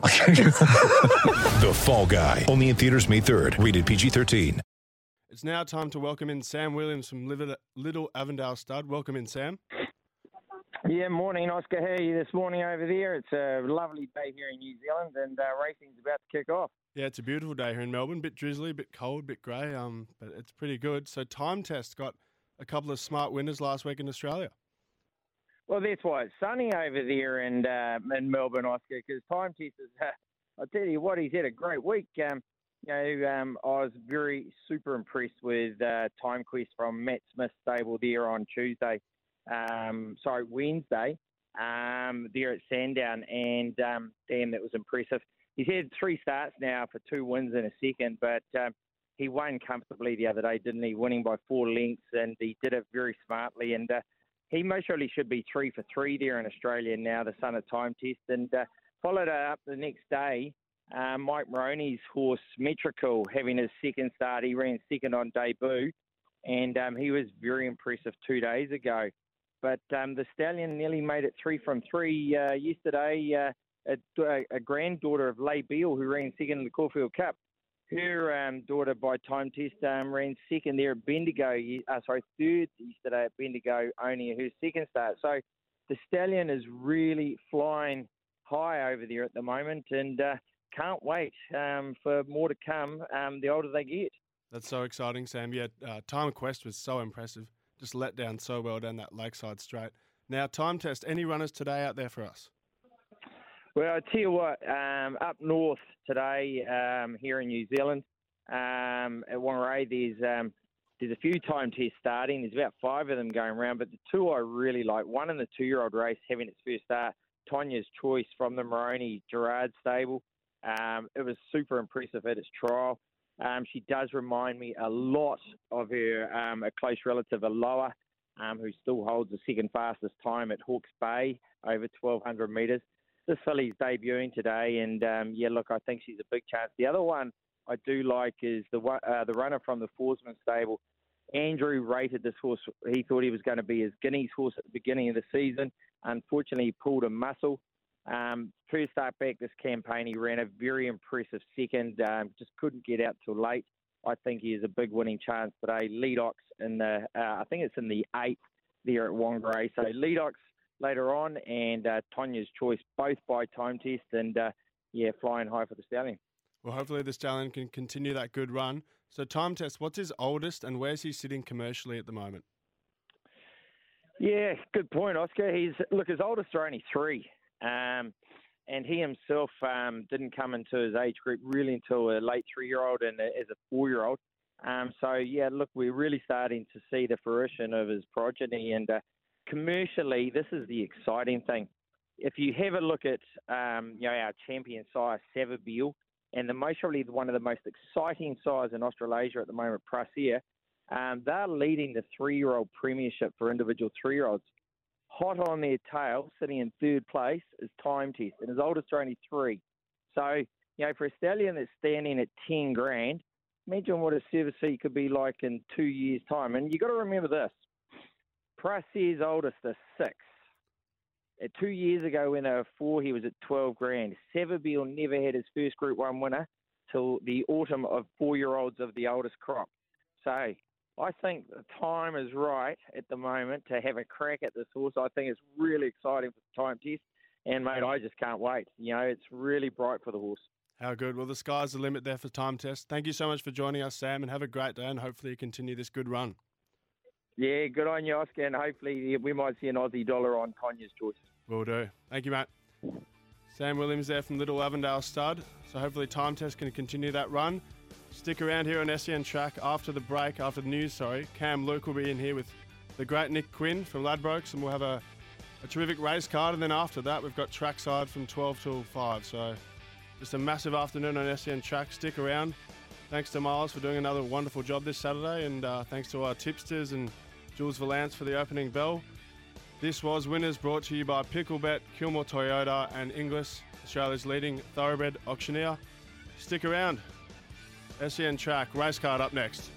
The Fall Guy. Only in theaters May 3rd. Rated PG-13. It's now time to welcome in Sam Williams from Little Avondale Stud. Welcome in, Sam. Yeah, morning, Oscar. How are you this morning over there? It's a lovely day here in New Zealand, and uh, racing's about to kick off. Yeah, it's a beautiful day here in Melbourne. Bit drizzly, bit cold, bit grey, um, but it's pretty good. So Time Test got a couple of smart winners last week in Australia. Well, that's why it's sunny over there in uh, in Melbourne, Oscar. Because time test is, uh, I'll tell you what, he's had a great week. Um, you know, um, I was very super impressed with uh, Time Quest from Matt Smith's stable there on Tuesday. Um, sorry, Wednesday. Um, there at Sandown, and um, damn, that was impressive. He's had three starts now for two wins and a second, but um, he won comfortably the other day, didn't he? Winning by four lengths, and he did it very smartly. And uh, he most surely should be three for three there in Australia now, the son of time test. And uh, followed up the next day, uh, Mike Moroney's horse Metrical having his second start. He ran second on debut, and um, he was very impressive two days ago. But um, the stallion nearly made it three from three uh, yesterday. Uh, a, a granddaughter of Leigh Beale, who ran second in the Caulfield Cup, her um, daughter by time test um, ran second there at Bendigo. Uh, sorry, third yesterday at Bendigo, only her second start. So the stallion is really flying high over there at the moment, and uh, can't wait um, for more to come. Um, the older they get. That's so exciting, Sam. Yeah, uh, Time Quest was so impressive. Just let down so well down that lakeside straight. Now, Time Test. Any runners today out there for us? Well, I tell you what, um, up north today um, here in New Zealand, um, at Whangarei, there's um, there's a few time tests starting. There's about five of them going around, but the two I really like, one in the two-year-old race having its first start, Tanya's Choice from the Moroney Gerard stable. Um, it was super impressive at its trial. Um, she does remind me a lot of her a close relative, Aloha, um, who still holds the second fastest time at Hawke's Bay over 1,200 metres this filly's debuting today, and um, yeah, look, I think she's a big chance. The other one I do like is the uh, the runner from the Forsman stable. Andrew rated this horse. He thought he was going to be his Guineas horse at the beginning of the season. Unfortunately, he pulled a muscle. Um, first start back this campaign, he ran a very impressive second. Um, just couldn't get out till late. I think he has a big winning chance today. Leadox in the, uh, I think it's in the eighth there at Whangarei. So Leadox later on, and uh, Tanya's Choice, both by time test, and uh, yeah, flying high for the stallion. Well, hopefully the stallion can continue that good run. So, Time Test. What's his oldest, and where's he sitting commercially at the moment? Yeah, good point, Oscar. He's look, his oldest are only three, um, and he himself um, didn't come into his age group really until a late three-year-old and a, as a four-year-old. Um, so yeah, look, we're really starting to see the fruition of his progeny, and uh, commercially, this is the exciting thing. If you have a look at um, you know our champion sire Savabeel, and the most probably one of the most exciting sires in Australasia at the moment, Proisir, um, they're leading the three-year-old premiership for individual three-year-olds. Hot on their tail, sitting in third place, is Time Test, and his oldest are only three. So you know, for a stallion that's standing at ten grand, imagine what a service fee could be like in two years' time. And you've got to remember this: Proisir's oldest is six. Uh, two years ago, they were four, he was at 12 grand. Savabeel never had his first Group 1 winner till the autumn of four year olds of the oldest crop. So I think the time is right at the moment to have a crack at this horse. I think it's really exciting for the time test. And, mate, I just can't wait. You know, it's really bright for the horse. How good. Well, the sky's the limit there for Time Test. Thank you so much for joining us, Sam, and have a great day, and hopefully you continue this good run. Yeah, good on you, Oscar. And hopefully we might see an Aussie dollar on Tanya's choice. Will do. Thank you, Matt. Sam Williams there from Little Avondale Stud. So hopefully Time Test can continue that run. Stick around here on SEN Track after the break, after the news, sorry. Cam Luke will be in here with the great Nick Quinn from Ladbrokes, and we'll have a, a terrific race card. And then after that, we've got trackside from 12 till 5. So just a massive afternoon on SEN Track. Stick around. Thanks to Miles for doing another wonderful job this Saturday, and uh, thanks to our tipsters and Jules Valance for the opening bell. This was Winners brought to you by Picklebet, Kilmore Toyota, and Inglis, Australia's leading thoroughbred auctioneer. Stick around. SEN track, race card up next.